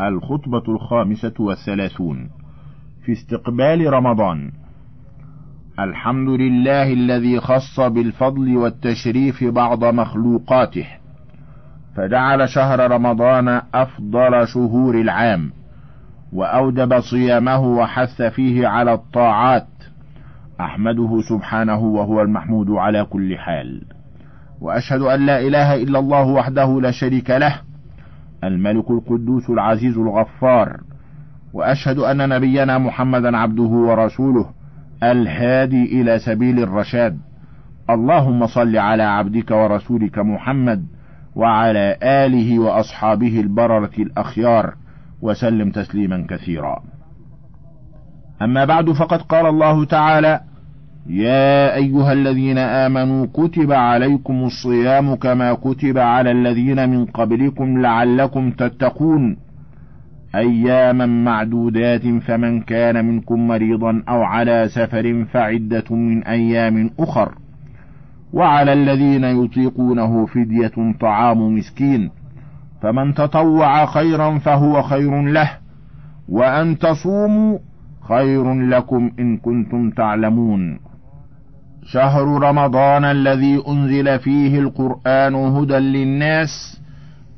الخطبة الخامسة والثلاثون في استقبال رمضان. الحمد لله الذي خص بالفضل والتشريف بعض مخلوقاته فجعل شهر رمضان أفضل شهور العام وأودب صيامه وحث فيه على الطاعات أحمده سبحانه وهو المحمود على كل حال. وأشهد أن لا إله إلا الله وحده لا شريك له الملك القدوس العزيز الغفار وأشهد أن نبينا محمدا عبده ورسوله الهادي إلى سبيل الرشاد. اللهم صل على عبدك ورسولك محمد وعلى آله وأصحابه البررة الأخيار وسلم تسليما كثيرا. أما بعد فقد قال الله تعالى يا أيها الذين آمنوا كتب عليكم الصيام كما كتب على الذين من قبلكم لعلكم تتقون. أياما معدودات فمن كان منكم مريضا أو على سفر فعدة من أيام أخر. وعلى الذين يطيقونه فدية طعام مسكين. فمن تطوع خيرا فهو خير له. وأن تصوموا خير لكم إن كنتم تعلمون. شهر رمضان الذي أنزل فيه القرآن هدى للناس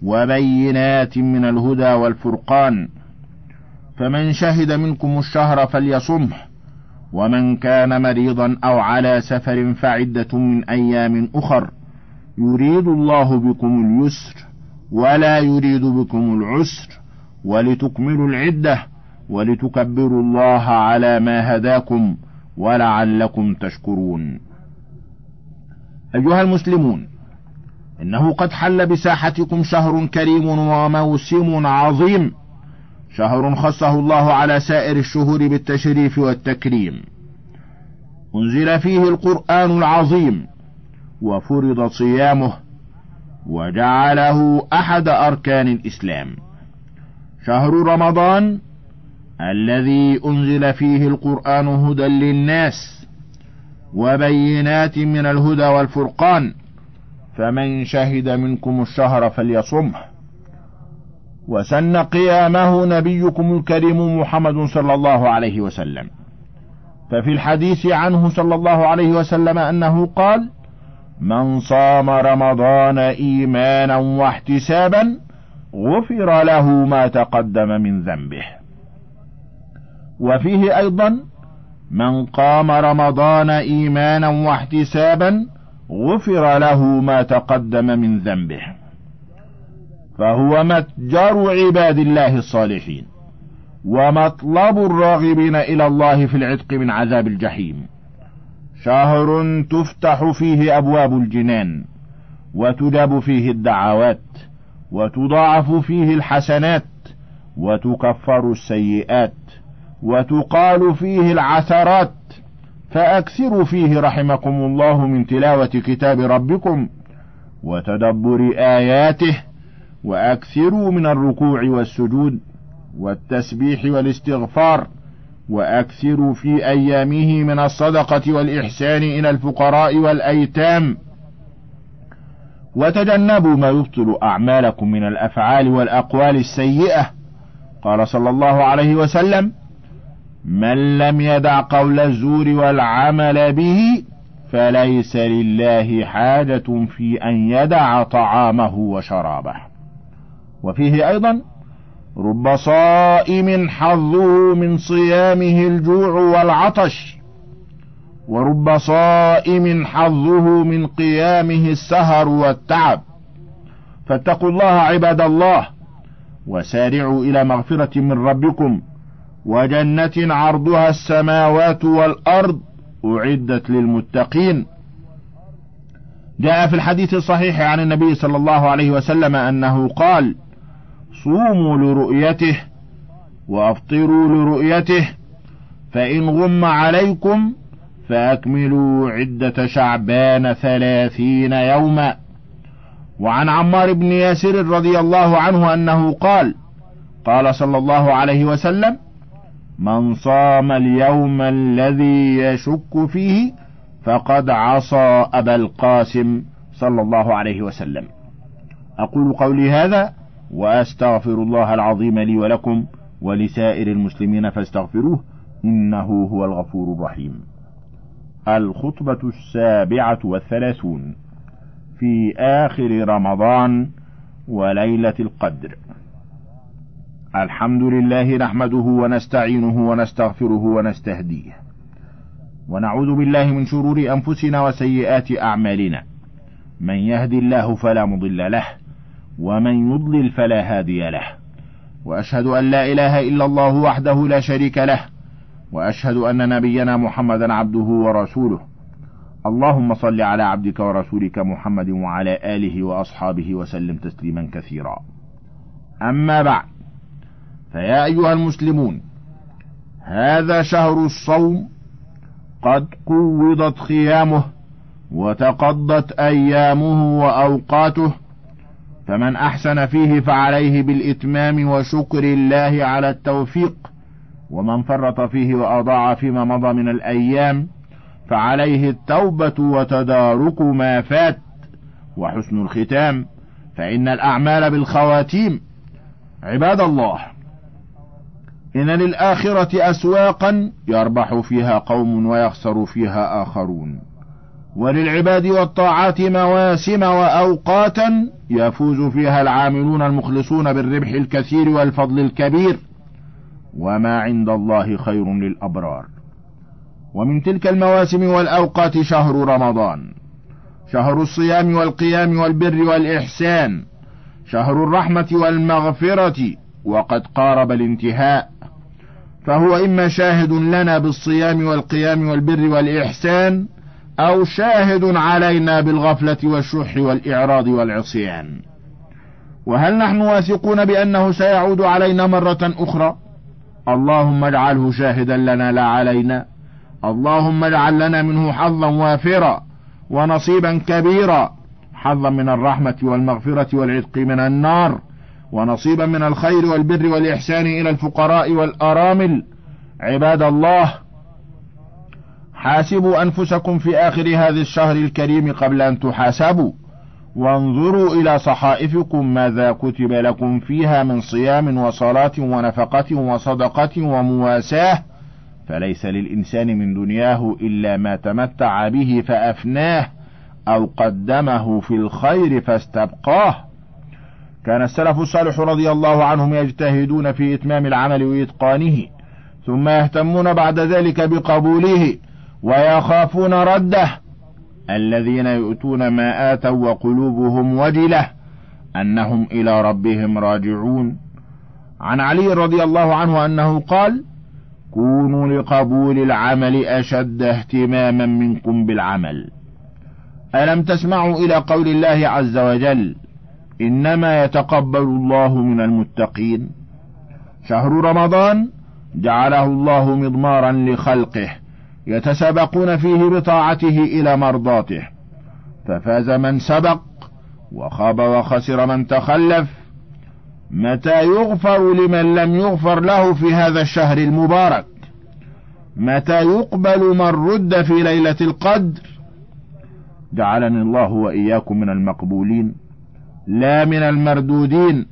وبينات من الهدى والفرقان. فمن شهد منكم الشهر فليصمه ومن كان مريضا أو على سفر فعدة من أيام أخر يريد الله بكم اليسر ولا يريد بكم العسر ولتكملوا العدة ولتكبروا الله على ما هداكم ولعلكم تشكرون. أيها المسلمون إنه قد حل بساحتكم شهر كريم وموسم عظيم شهر خصه الله على سائر الشهور بالتشريف والتكريم. أنزل فيه القرآن العظيم وفرض صيامه وجعله أحد أركان الإسلام. شهر رمضان الذي أنزل فيه القرآن هدى للناس وبينات من الهدى والفرقان فمن شهد منكم الشهر فليصمه. وسن قيامه نبيكم الكريم محمد صلى الله عليه وسلم. ففي الحديث عنه صلى الله عليه وسلم أنه قال من صام رمضان إيمانا واحتسابا غفر له ما تقدم من ذنبه. وفيه أيضا من قام رمضان إيمانا واحتسابا غفر له ما تقدم من ذنبه. فهو متجر عباد الله الصالحين ومطلب الراغبين إلى الله في العتق من عذاب الجحيم. شهر تفتح فيه أبواب الجنان وتجاب فيه الدعوات وتضاعف فيه الحسنات وتكفر السيئات وتقال فيه العثرات فأكثروا فيه رحمكم الله من تلاوة كتاب ربكم وتدبر آياته وأكثروا من الركوع والسجود والتسبيح والاستغفار وأكثروا في أيامه من الصدقة والإحسان إلى الفقراء والأيتام. وتجنبوا ما يبطل أعمالكم من الأفعال والأقوال السيئة قال صلى الله عليه وسلم من لم يدع قول الزور والعمل به فليس لله حاجة في أن يدع طعامه وشرابه. وفيه أيضا: رب صائم حظه من صيامه الجوع والعطش، ورب صائم حظه من قيامه السهر والتعب. فاتقوا الله عباد الله، وسارعوا إلى مغفرة من ربكم وجنة عرضها السماوات والأرض أعدت للمتقين. جاء في الحديث الصحيح عن النبي صلى الله عليه وسلم أنه قال صوموا لرؤيته وأفطروا لرؤيته فإن غم عليكم فأكملوا عدة شعبان ثلاثين يوما. وعن عمار بن ياسر رضي الله عنه أنه قال قال صلى الله عليه وسلم من صام اليوم الذي يشك فيه فقد عصى أبا القاسم صلى الله عليه وسلم. أقول قولي هذا وأستغفر الله العظيم لي ولكم ولسائر المسلمين فاستغفروه إنه هو الغفور الرحيم. الخطبة السابعة والثلاثون في آخر رمضان وليلة القدر. الحمد لله نحمده ونستعينه ونستغفره ونستهديه. ونعوذ بالله من شرور أنفسنا وسيئات أعمالنا. من يهد الله فلا مضل له ومن يضلل فلا هادي له. وأشهد أن لا إله إلا الله وحده لا شريك له وأشهد أن نبينا محمدا عبده ورسوله. اللهم صل على عبدك ورسولك محمد وعلى آله وأصحابه وسلم تسليما كثيرا. أما بعد فيا أيها المسلمون هذا شهر الصوم قد قوضت خيامه وتقضت أيامه وأوقاته فمن أحسن فيه فعليه بالإتمام وشكر الله على التوفيق ومن فرط فيه وأضاع فيما مضى من الأيام فعليه التوبة وتدارك ما فات وحسن الختام فإن الأعمال بالخواتيم عباد الله. إن للآخرة أسواقا يربح فيها قوم ويخسر فيها آخرون. وللعباد والطاعات مواسم وأوقاتا يفوز فيها العاملون المخلصون بالربح الكثير والفضل الكبير. وما عند الله خير للأبرار. ومن تلك المواسم والأوقات شهر رمضان. شهر الصيام والقيام والبر والإحسان. شهر الرحمة والمغفرة. وقد قارب الانتهاء. فهو إما شاهد لنا بالصيام والقيام والبر والإحسان أو شاهد علينا بالغفلة والشح والإعراض والعصيان. وهل نحن واثقون بأنه سيعود علينا مرة أخرى؟ اللهم اجعله شاهدا لنا لا علينا. اللهم اجعل لنا منه حظا وافرا ونصيبا كبيرا. حظا من الرحمة والمغفرة والعتق من النار. ونصيبا من الخير والبر والإحسان إلى الفقراء والأرامل. عباد الله حاسبوا أنفسكم في آخر هذا الشهر الكريم قبل أن تحاسبوا. وانظروا إلى صحائفكم ماذا كتب لكم فيها من صيام وصلاة ونفقة وصدقة ومواساة. فليس للإنسان من دنياه إلا ما تمتع به فأفناه أو قدمه في الخير فاستبقاه. كان السلف الصالح رضي الله عنهم يجتهدون في إتمام العمل وإتقانه ثم يهتمون بعد ذلك بقبوله ويخافون رده. الذين يؤتون ما آتوا وقلوبهم وجلة أنهم إلى ربهم راجعون. عن علي رضي الله عنه أنه قال كونوا لقبول العمل أشد اهتماما منكم بالعمل. ألم تسمعوا إلى قول الله عز وجل إنما يتقبل الله من المتقين. شهر رمضان جعله الله مضمارا لخلقه يتسابقون فيه بطاعته إلى مرضاته. ففاز من سبق وخاب وخسر من تخلف. متى يغفر لمن لم يغفر له في هذا الشهر المبارك؟ متى يقبل من رد في ليلة القدر؟ جعلني الله وإياكم من المقبولين. لا من المردودين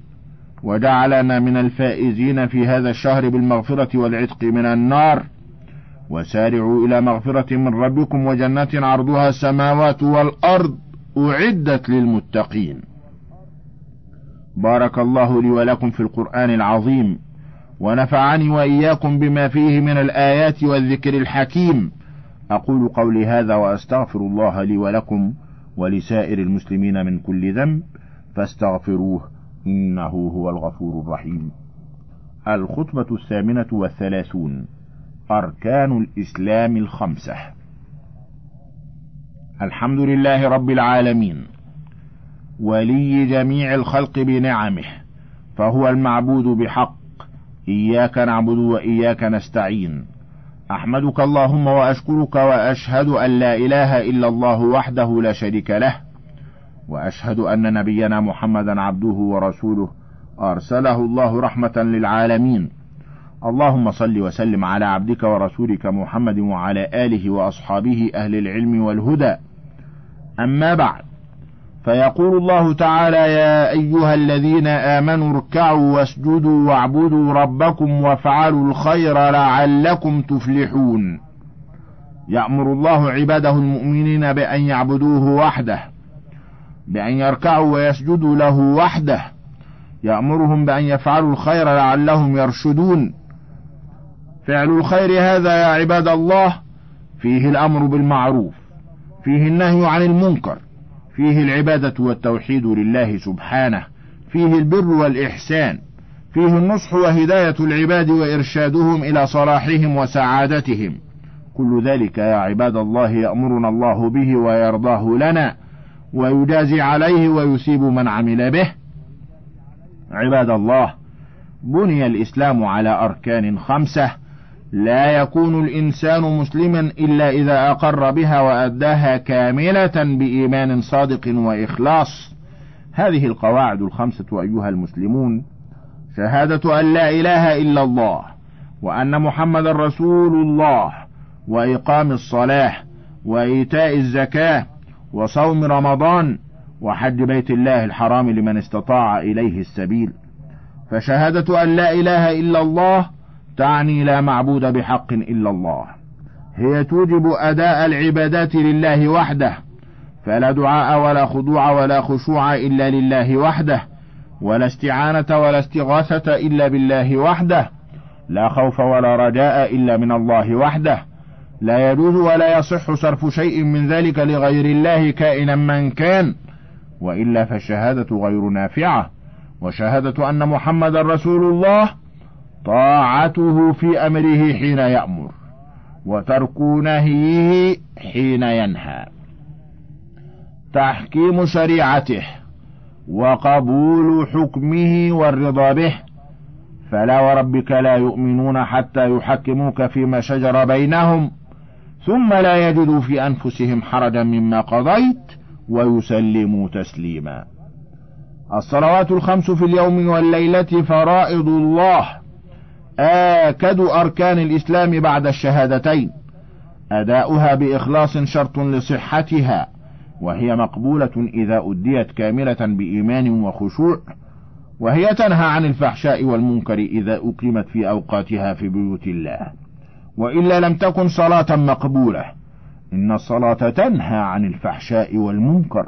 وجعلنا من الفائزين في هذا الشهر بالمغفرة والعتق من النار. وسارعوا إلى مغفرة من ربكم وجنات عرضها السماوات والأرض أعدت للمتقين. بارك الله لي ولكم في القرآن العظيم ونفعني وإياكم بما فيه من الآيات والذكر الحكيم. أقول قولي هذا وأستغفر الله لي ولكم ولسائر المسلمين من كل ذنب. فاستغفروه إنه هو الغفور الرحيم. الخطبة الثامنة والثلاثون أركان الإسلام الخمسة. الحمد لله رب العالمين ولي جميع الخلق بنعمه فهو المعبود بحق إياك نعبد وإياك نستعين. أحمدك اللهم وأشكرك وأشهد أن لا إله إلا الله وحده لا شريك له وأشهد أن نبينا محمدا عبده ورسوله أرسله الله رحمة للعالمين. اللهم صل وسلم على عبدك ورسولك محمد وعلى آله وأصحابه أهل العلم والهدى. أما بعد فيقول الله تعالى يا أيها الذين آمنوا اركعوا واسجدوا واعبدوا ربكم وافعلوا الخير لعلكم تفلحون. يأمر الله عباده المؤمنين بأن يعبدوه وحده. بأن يركعوا ويسجدوا له وحده. يأمرهم بأن يفعلوا الخير لعلهم يرشدون. فعل الخير هذا يا عباد الله فيه الأمر بالمعروف فيه النهي عن المنكر فيه العبادة والتوحيد لله سبحانه فيه البر والإحسان فيه النصح وهداية العباد وإرشادهم إلى صلاحهم وسعادتهم. كل ذلك يا عباد الله يأمرنا الله به ويرضاه لنا. ويجازي عليه ويثيب من عمل به. عباد الله بني الإسلام على أركان خمسة. لا يكون الإنسان مسلما إلا إذا أقر بها وأداها كاملة بإيمان صادق وإخلاص. هذه القواعد الخمسة أيها المسلمون. شهادة أن لا إله إلا الله وأن محمد رسول الله وإقام الصلاة وإيتاء الزكاة وصوم رمضان وحج بيت الله الحرام لمن استطاع إليه السبيل. فشهادة أن لا إله إلا الله تعني لا معبود بحق إلا الله. هي توجب أداء العبادات لله وحده فلا دعاء ولا خضوع ولا خشوع إلا لله وحده ولا استعانة ولا استغاثة إلا بالله وحده لا خوف ولا رجاء إلا من الله وحده. لا يجوز ولا يصح صرف شيء من ذلك لغير الله كائنا من كان وإلا فالشهادة غير نافعة. وشهادة أن محمد رسول الله طاعته في أمره حين يأمر وترك نهيه حين ينهى. تحكيم شريعته وقبول حكمه والرضا به. فلا وربك لا يؤمنون حتى يحكموك فيما شجر بينهم. ثم لا يجدوا في أنفسهم حرجا مما قضيت ويسلموا تسليما. الصلوات الخمس في اليوم والليلة فرائض الله. آكد أركان الإسلام بعد الشهادتين. أداؤها بإخلاص شرط لصحتها وهي مقبولة إذا أديت كاملة بإيمان وخشوع وهي تنهى عن الفحشاء والمنكر إذا أقيمت في أوقاتها في بيوت الله. وإلا لم تكن صلاة مقبولة. إن الصلاة تنهى عن الفحشاء والمنكر.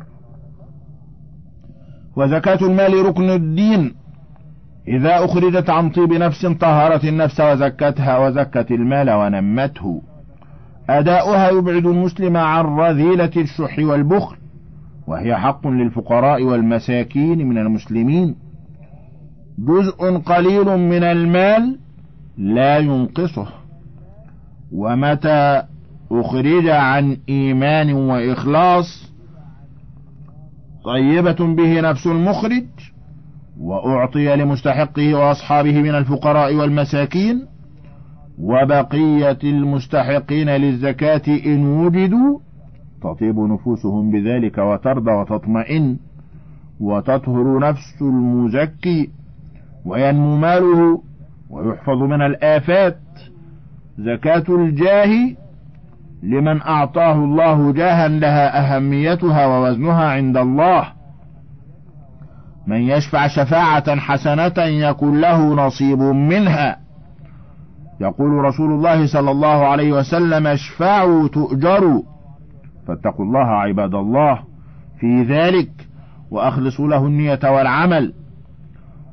وزكاة المال ركن الدين. إذا أخرجت عن طيب نفس طهرت النفس وزكتها وزكت المال ونمته. أداؤها يبعد المسلم عن رذيلة الشح والبخل. وهي حق للفقراء والمساكين من المسلمين. جزء قليل من المال لا ينقصه. ومتى أخرج عن إيمان وإخلاص طيبة به نفس المخرج وأعطي لمستحقه وأصحابه من الفقراء والمساكين وبقية المستحقين للزكاة إن وجدوا تطيب نفوسهم بذلك وترضى وتطمئن وتطهر نفس المزكي وينمو ماله ويحفظ من الآفات زكاة الجاه لمن أعطاه الله جاها لها أهميتها ووزنها عند الله. من يشفع شفاعة حسنة يكن له نصيب منها. يقول رسول الله صلى الله عليه وسلم اشفعوا تؤجروا. فاتقوا الله عباد الله في ذلك وأخلصوا له النية والعمل.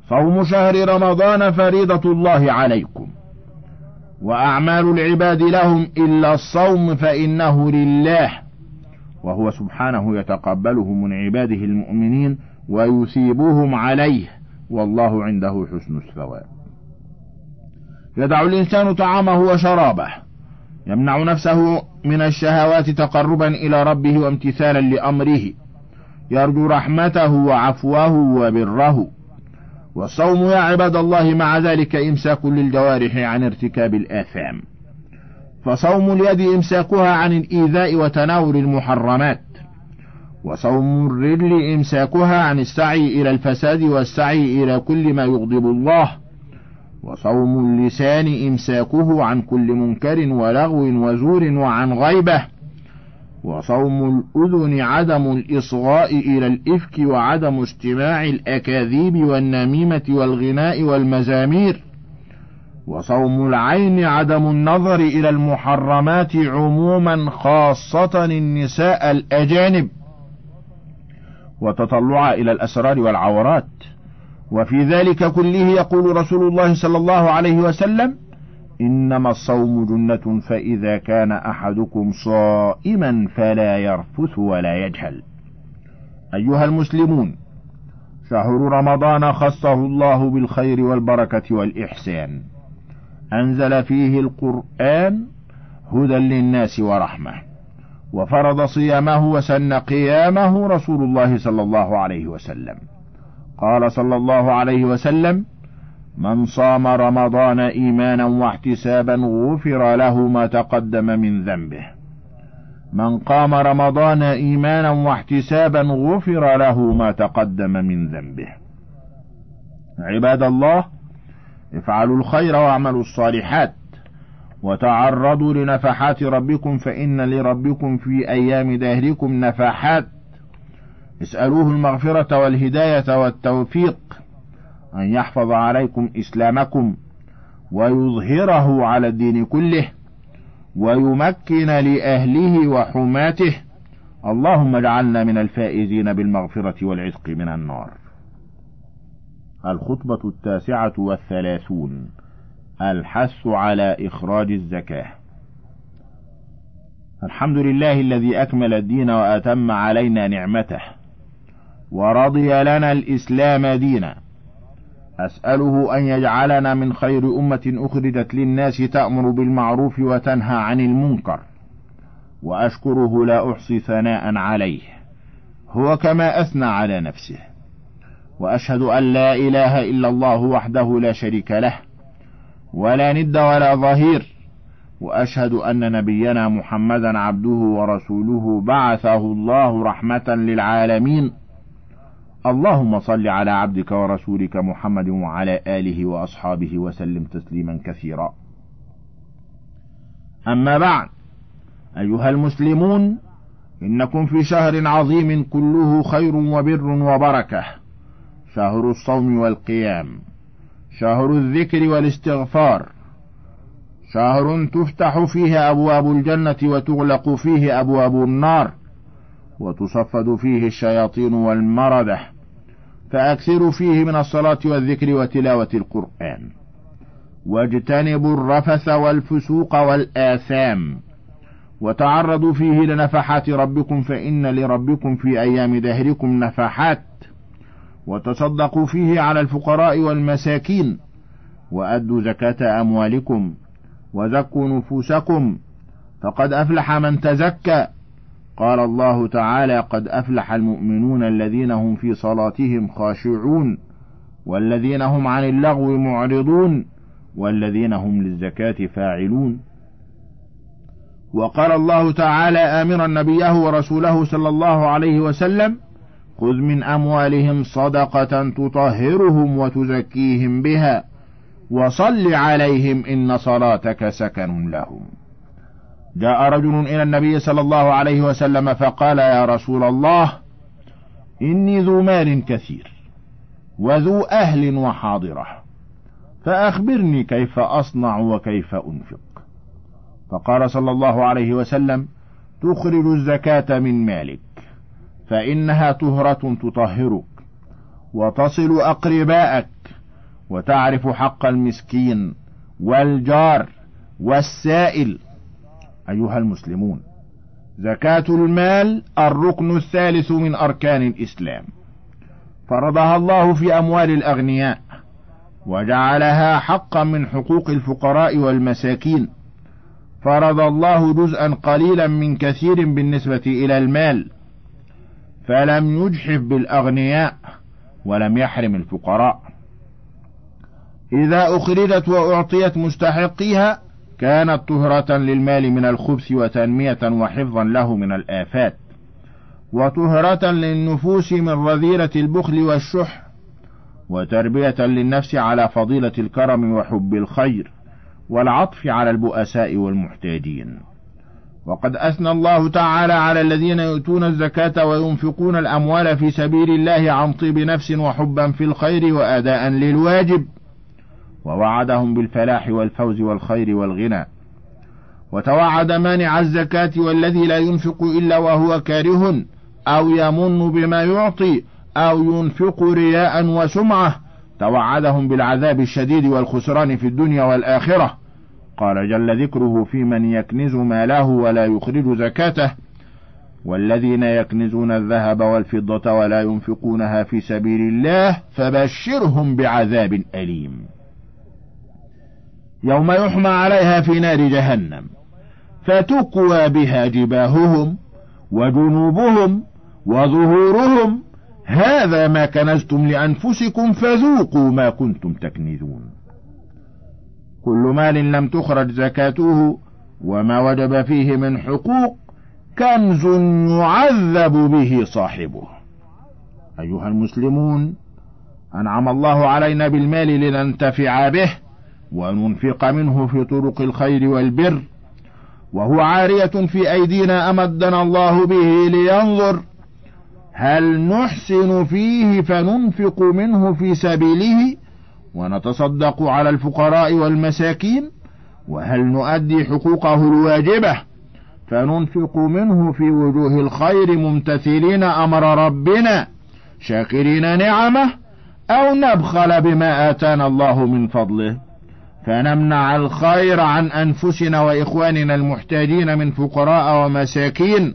صوم شهر رمضان فريضة الله عليكم. وأعمال العباد لهم إلا الصوم فإنه لله. وهو سبحانه يتقبله من عباده المؤمنين ويثيبهم عليه. والله عنده حسن الثواب. يدع الإنسان طعامه وشرابه. يمنع نفسه من الشهوات تقربا إلى ربه وامتثالا لأمره. يرجو رحمته وعفوه وبره. والصوم يا عباد الله مع ذلك إمساك للجوارح عن ارتكاب الآثام. فصوم اليد إمساكها عن الإيذاء وتناول المحرمات. وصوم الرجل إمساكها عن السعي إلى الفساد والسعي إلى كل ما يغضب الله. وصوم اللسان إمساكه عن كل منكر ولغو وزور وعن غيبة. وصوم الأذن عدم الإصغاء إلى الإفك وعدم استماع الأكاذيب والنميمة والغناء والمزامير. وصوم العين عدم النظر إلى المحرمات عموما خاصة النساء الأجانب. وتطلع إلى الأسرار والعورات. وفي ذلك كله يقول رسول الله صلى الله عليه وسلم إنما الصوم جنة فإذا كان أحدكم صائما فلا يرفث ولا يجهل. أيها المسلمون شهر رمضان خصه الله بالخير والبركة والإحسان. أنزل فيه القرآن هدى للناس ورحمة. وفرض صيامه وسن قيامه رسول الله صلى الله عليه وسلم. قال صلى الله عليه وسلم من صام رمضان إيمانا واحتسابا غفر له ما تقدم من ذنبه. من قام رمضان إيمانا واحتسابا غفر له ما تقدم من ذنبه. عباد الله افعلوا الخير واعملوا الصالحات. وتعرضوا لنفحات ربكم فإن لربكم في أيام دهركم نفحات. اسألوه المغفرة والهداية والتوفيق. أن يحفظ عليكم إسلامكم ويظهره على الدين كله ويمكن لأهله وحماته. اللهم اجعلنا من الفائزين بالمغفرة والعتق من النار. الخطبة التاسعة والثلاثون. الحث على إخراج الزكاة. الحمد لله الذي أكمل الدين وأتم علينا نعمته ورضي لنا الإسلام دينا. أسأله أن يجعلنا من خير أمة أخرجت للناس تأمر بالمعروف وتنهى عن المنكر وأشكره لا أحصي ثناء عليه هو كما أثنى على نفسه وأشهد أن لا إله إلا الله وحده لا شريك له ولا ند ولا ظهير وأشهد أن نبينا محمدا عبده ورسوله بعثه الله رحمة للعالمين. اللهم صل على عبدك ورسولك محمد وعلى آله وأصحابه وسلم تسليما كثيرا. أما بعد أيها المسلمون إنكم في شهر عظيم كله خير وبر وبركة. شهر الصوم والقيام شهر الذكر والاستغفار شهر تفتح فيه أبواب الجنة وتغلق فيه أبواب النار وتصفد فيه الشياطين والمردة فأكثروا فيه من الصلاة والذكر وتلاوة القرآن. واجتنبوا الرفث والفسوق والآثام وتعرضوا فيه لنفحات ربكم فإن لربكم في أيام دهركم نفحات. وتصدقوا فيه على الفقراء والمساكين وأدوا زكاة أموالكم وزكوا نفوسكم فقد أفلح من تزكى. قال الله تعالى قد أفلح المؤمنون الذين هم في صلاتهم خاشعون والذين هم عن اللغو معرضون والذين هم للزكاة فاعلون. وقال الله تعالى آمرا نبيه ورسوله صلى الله عليه وسلم خذ من أموالهم صدقة تطهرهم وتزكيهم بها وصل عليهم إن صلاتك سكن لهم. جاء رجل إلى النبي صلى الله عليه وسلم فقال يا رسول الله إني ذو مال كثير وذو أهل وحاضرة فأخبرني كيف أصنع وكيف أنفق. فقال صلى الله عليه وسلم تخرج الزكاة من مالك فإنها طهرة تطهرك وتصل أقرباءك وتعرف حق المسكين والجار والسائل. أيها المسلمون زكاة المال الركن الثالث من أركان الإسلام. فرضها الله في أموال الأغنياء وجعلها حقا من حقوق الفقراء والمساكين. فرض الله جزءا قليلا من كثير بالنسبة إلى المال فلم يجحف بالأغنياء ولم يحرم الفقراء. إذا أخرجت وأعطيت مستحقيها كانت طهرة للمال من الخبث وتنمية وحفظا له من الآفات. وطهرة للنفوس من رذيلة البخل والشح وتربية للنفس على فضيلة الكرم وحب الخير والعطف على البؤساء والمحتاجين. وقد أثنى الله تعالى على الذين يؤتون الزكاة وينفقون الأموال في سبيل الله عن طيب نفس وحبا في الخير وأداء للواجب. ووعدهم بالفلاح والفوز والخير والغنى. وتوعد مانع الزكاة والذي لا ينفق إلا وهو كاره أو يمن بما يعطي أو ينفق رياء وسمعة. توعدهم بالعذاب الشديد والخسران في الدنيا والآخرة. قال جل ذكره في من يكنز ماله ولا يخرج زكاته. والذين يكنزون الذهب والفضة ولا ينفقونها في سبيل الله فبشرهم بعذاب أليم. يوم يحمى عليها في نار جهنم فتكوى بها جباههم وجنوبهم وظهورهم. هذا ما كنزتم لأنفسكم فذوقوا ما كنتم تكنزون. كل مال لم تخرج زكاته وما وجب فيه من حقوق كنز يعذب به صاحبه. أيها المسلمون أنعم الله علينا بالمال لننتفع به وننفق منه في طرق الخير والبر وهو عارية في أيدينا أمدنا الله به لينظر هل نحسن فيه فننفق منه في سبيله ونتصدق على الفقراء والمساكين وهل نؤدي حقوقه الواجبة فننفق منه في وجوه الخير ممتثلين أمر ربنا شاكرين نعمه أو نبخل بما آتانا الله من فضله. فنمنع الخير عن أنفسنا وإخواننا المحتاجين من فقراء ومساكين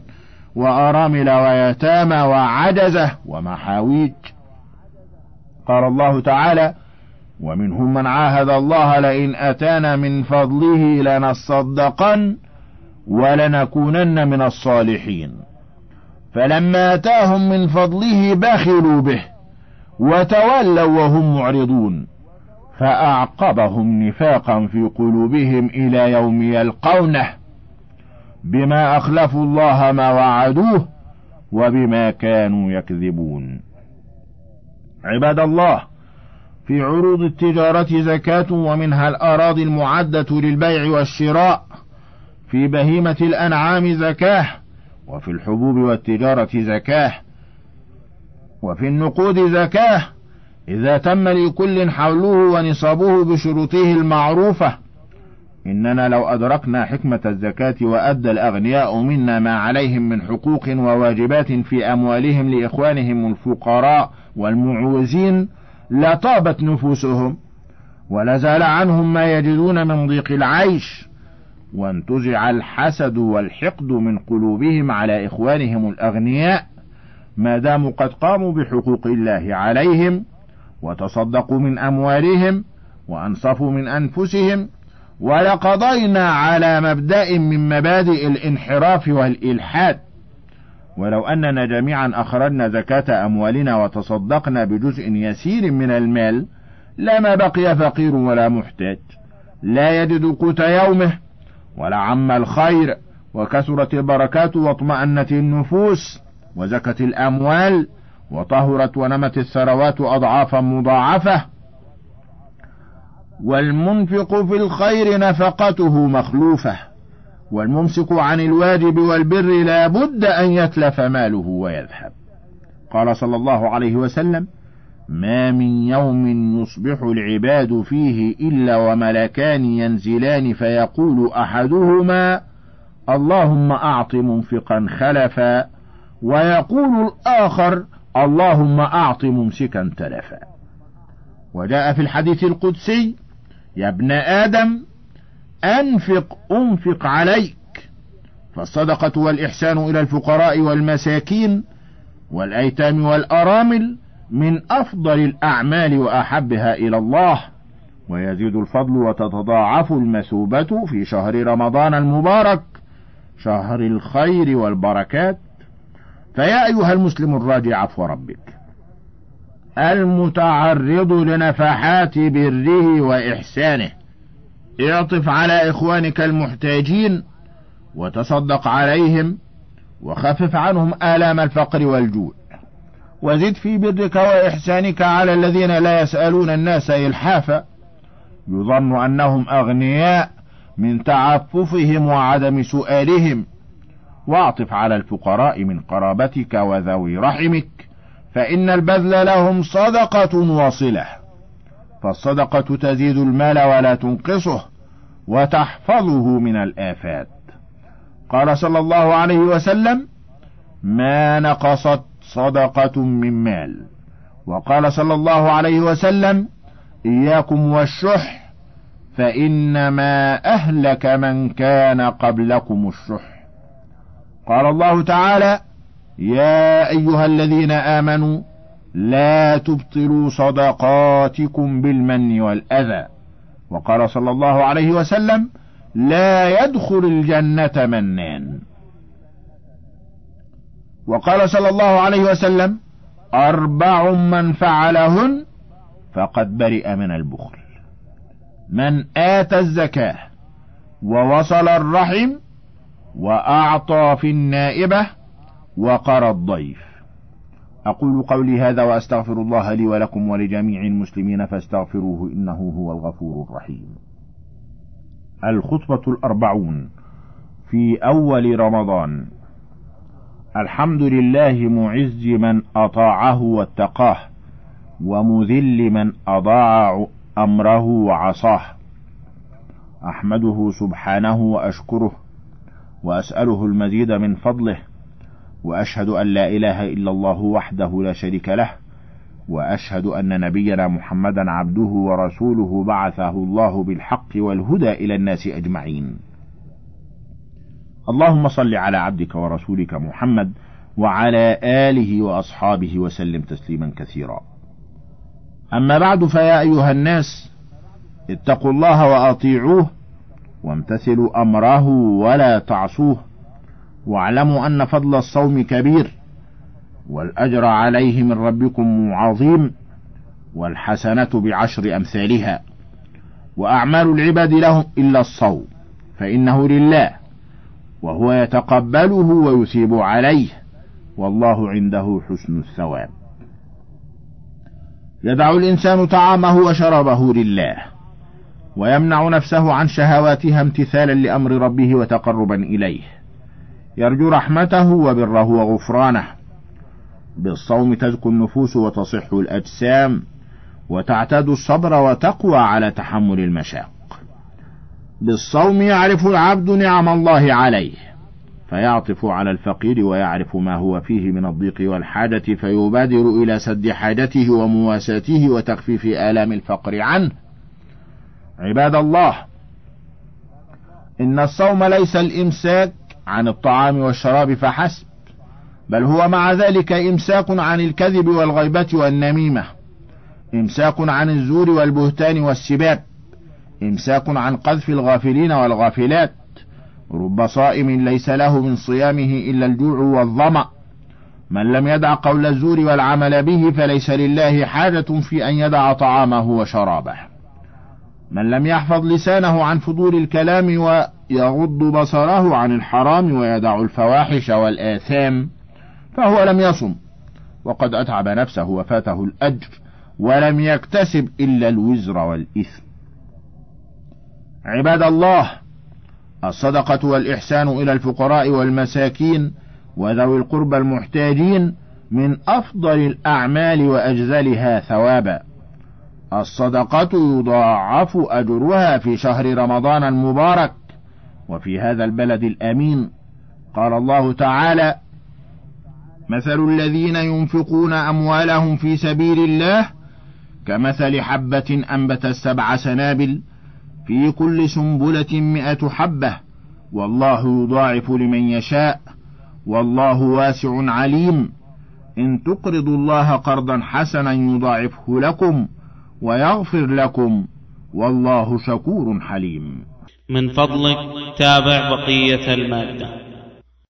وأرامل ويتامى وعجزة ومحاويج. قال الله تعالى ومنهم من عاهد الله لئن أتانا من فضله لنصدقن ولنكونن من الصالحين. فلما أتاهم من فضله بخلوا به وتولوا وهم معرضون. فأعقبهم نفاقا في قلوبهم إلى يوم يلقونه بما أخلفوا الله ما وعدوه وبما كانوا يكذبون. عباد الله في عروض التجارة زكاة ومنها الأراضي المعدة للبيع والشراء في بهيمة الأنعام زكاة وفي الحبوب والتجارة زكاة وفي النقود زكاة إذا تم لكل حوله ونصابه بشروطه المعروفة إننا لو أدركنا حكمة الزكاة وأدى الأغنياء منا ما عليهم من حقوق وواجبات في أموالهم لإخوانهم الفقراء والمعوزين لطابت نفوسهم ولزال عنهم ما يجدون من ضيق العيش وانتزع الحسد والحقد من قلوبهم على إخوانهم الأغنياء ما داموا قد قاموا بحقوق الله عليهم وتصدقوا من أموالهم وأنصفوا من أنفسهم ولقضينا على مبدأ من مبادئ الانحراف والإلحاد. ولو أننا جميعا أخرجنا زكاة أموالنا وتصدقنا بجزء يسير من المال لما بقي فقير ولا محتاج. لا يجد قوت يومه ولا عم الخير وكثرت البركات واطمأنت النفوس وزكت الأموال. وطهرت ونمت الثروات أضعافا مضاعفة والمنفق في الخير نفقته مخلوفة والممسك عن الواجب والبر لا بد أن يتلف ماله ويذهب. قال صلى الله عليه وسلم ما من يوم يصبح العباد فيه إلا وملكان ينزلان فيقول أحدهما اللهم أعط منفقا خلفا ويقول الآخر اللهم أعط ممسكا تلفا. وجاء في الحديث القدسي يا ابن آدم أنفق أنفق عليك. فالصدقة والإحسان إلى الفقراء والمساكين والأيتام والأرامل من أفضل الأعمال وأحبها إلى الله. ويزيد الفضل وتتضاعف المثوبة في شهر رمضان المبارك شهر الخير والبركات. فيا أيها المسلم الراجع عفو ربك. المتعرض لنفحات بره وإحسانه. اعطف على إخوانك المحتاجين وتصدق عليهم وخفف عنهم آلام الفقر والجوع. وزد في برك وإحسانك على الذين لا يسألون الناس إلحافا. يظن أنهم أغنياء من تعففهم وعدم سؤالهم. واعطف على الفقراء من قرابتك وذوي رحمك فإن البذل لهم صدقة واصلة فالصدقة تزيد المال ولا تنقصه وتحفظه من الآفات. قال صلى الله عليه وسلم ما نقصت صدقة من مال. وقال صلى الله عليه وسلم إياكم والشح فإنما أهلك من كان قبلكم الشح. قال الله تعالى يا أيها الذين آمنوا لا تبطلوا صدقاتكم بالمن والأذى. وقال صلى الله عليه وسلم لا يدخل الجنة منان. وقال صلى الله عليه وسلم أربع من فعلهن فقد برئ من البخل. من آتى الزكاة ووصل الرحم وأعطى في النائبة وقرى الضيف. أقول قولي هذا وأستغفر الله لي ولكم ولجميع المسلمين فاستغفروه إنه هو الغفور الرحيم. الخطبة الأربعون في أول رمضان. الحمد لله معز من أطاعه واتقاه ومذل من أضاع أمره وعصاه. أحمده سبحانه وأشكره وأسأله المزيد من فضله وأشهد أن لا إله إلا الله وحده لا شريك له وأشهد أن نبينا محمدا عبده ورسوله بعثه الله بالحق والهدى إلى الناس أجمعين. اللهم صل على عبدك ورسولك محمد وعلى آله وأصحابه وسلم تسليما كثيرا. أما بعد فيا أيها الناس اتقوا الله وأطيعوه وامتثلوا أمره ولا تعصوه. واعلموا أن فضل الصوم كبير والأجر عليه من ربكم عظيم والحسنة بعشر أمثالها. وأعمال العباد لهم إلا الصوم فإنه لله وهو يتقبله ويثيب عليه والله عنده حسن الثواب. يدع الإنسان طعامه وشرابه لله. ويمنع نفسه عن شهواتها امتثالا لأمر ربه وتقربا إليه. يرجو رحمته وبره وغفرانه. بالصوم تزكو النفوس وتصح الأجسام وتعتاد الصبر وتقوى على تحمل المشاق. بالصوم يعرف العبد نعم الله عليه فيعطف على الفقير ويعرف ما هو فيه من الضيق والحاجة فيبادر إلى سد حاجته ومواساته وتخفيف آلام الفقر عنه. عباد الله إن الصوم ليس الإمساك عن الطعام والشراب فحسب بل هو مع ذلك إمساك عن الكذب والغيبة والنميمة إمساك عن الزور والبهتان والسباب إمساك عن قذف الغافلين والغافلات رب صائم ليس له من صيامه إلا الجوع والظمأ من لم يدع قول الزور والعمل به فليس لله حاجة في أن يدع طعامه وشرابه. من لم يحفظ لسانه عن فضول الكلام ويغض بصره عن الحرام ويدع الفواحش والآثام فهو لم يصم وقد أتعب نفسه وفاته الأجر ولم يكتسب إلا الوزر والإثم. عباد الله الصدقة والإحسان إلى الفقراء والمساكين وذوي القربى المحتاجين من أفضل الأعمال وأجزلها ثوابا. الصدقة يضاعف أجرها في شهر رمضان المبارك وفي هذا البلد الأمين. قال الله تعالى مثل الذين ينفقون أموالهم في سبيل الله كمثل حبة أنبت السبع سنابل في كل سنبلة مئة حبة والله يضاعف لمن يشاء والله واسع عليم. إن تقرضوا الله قرضا حسنا يضاعفه لكم ويغفر لكم والله شكور حليم. من فضلك تابع بقية المادة.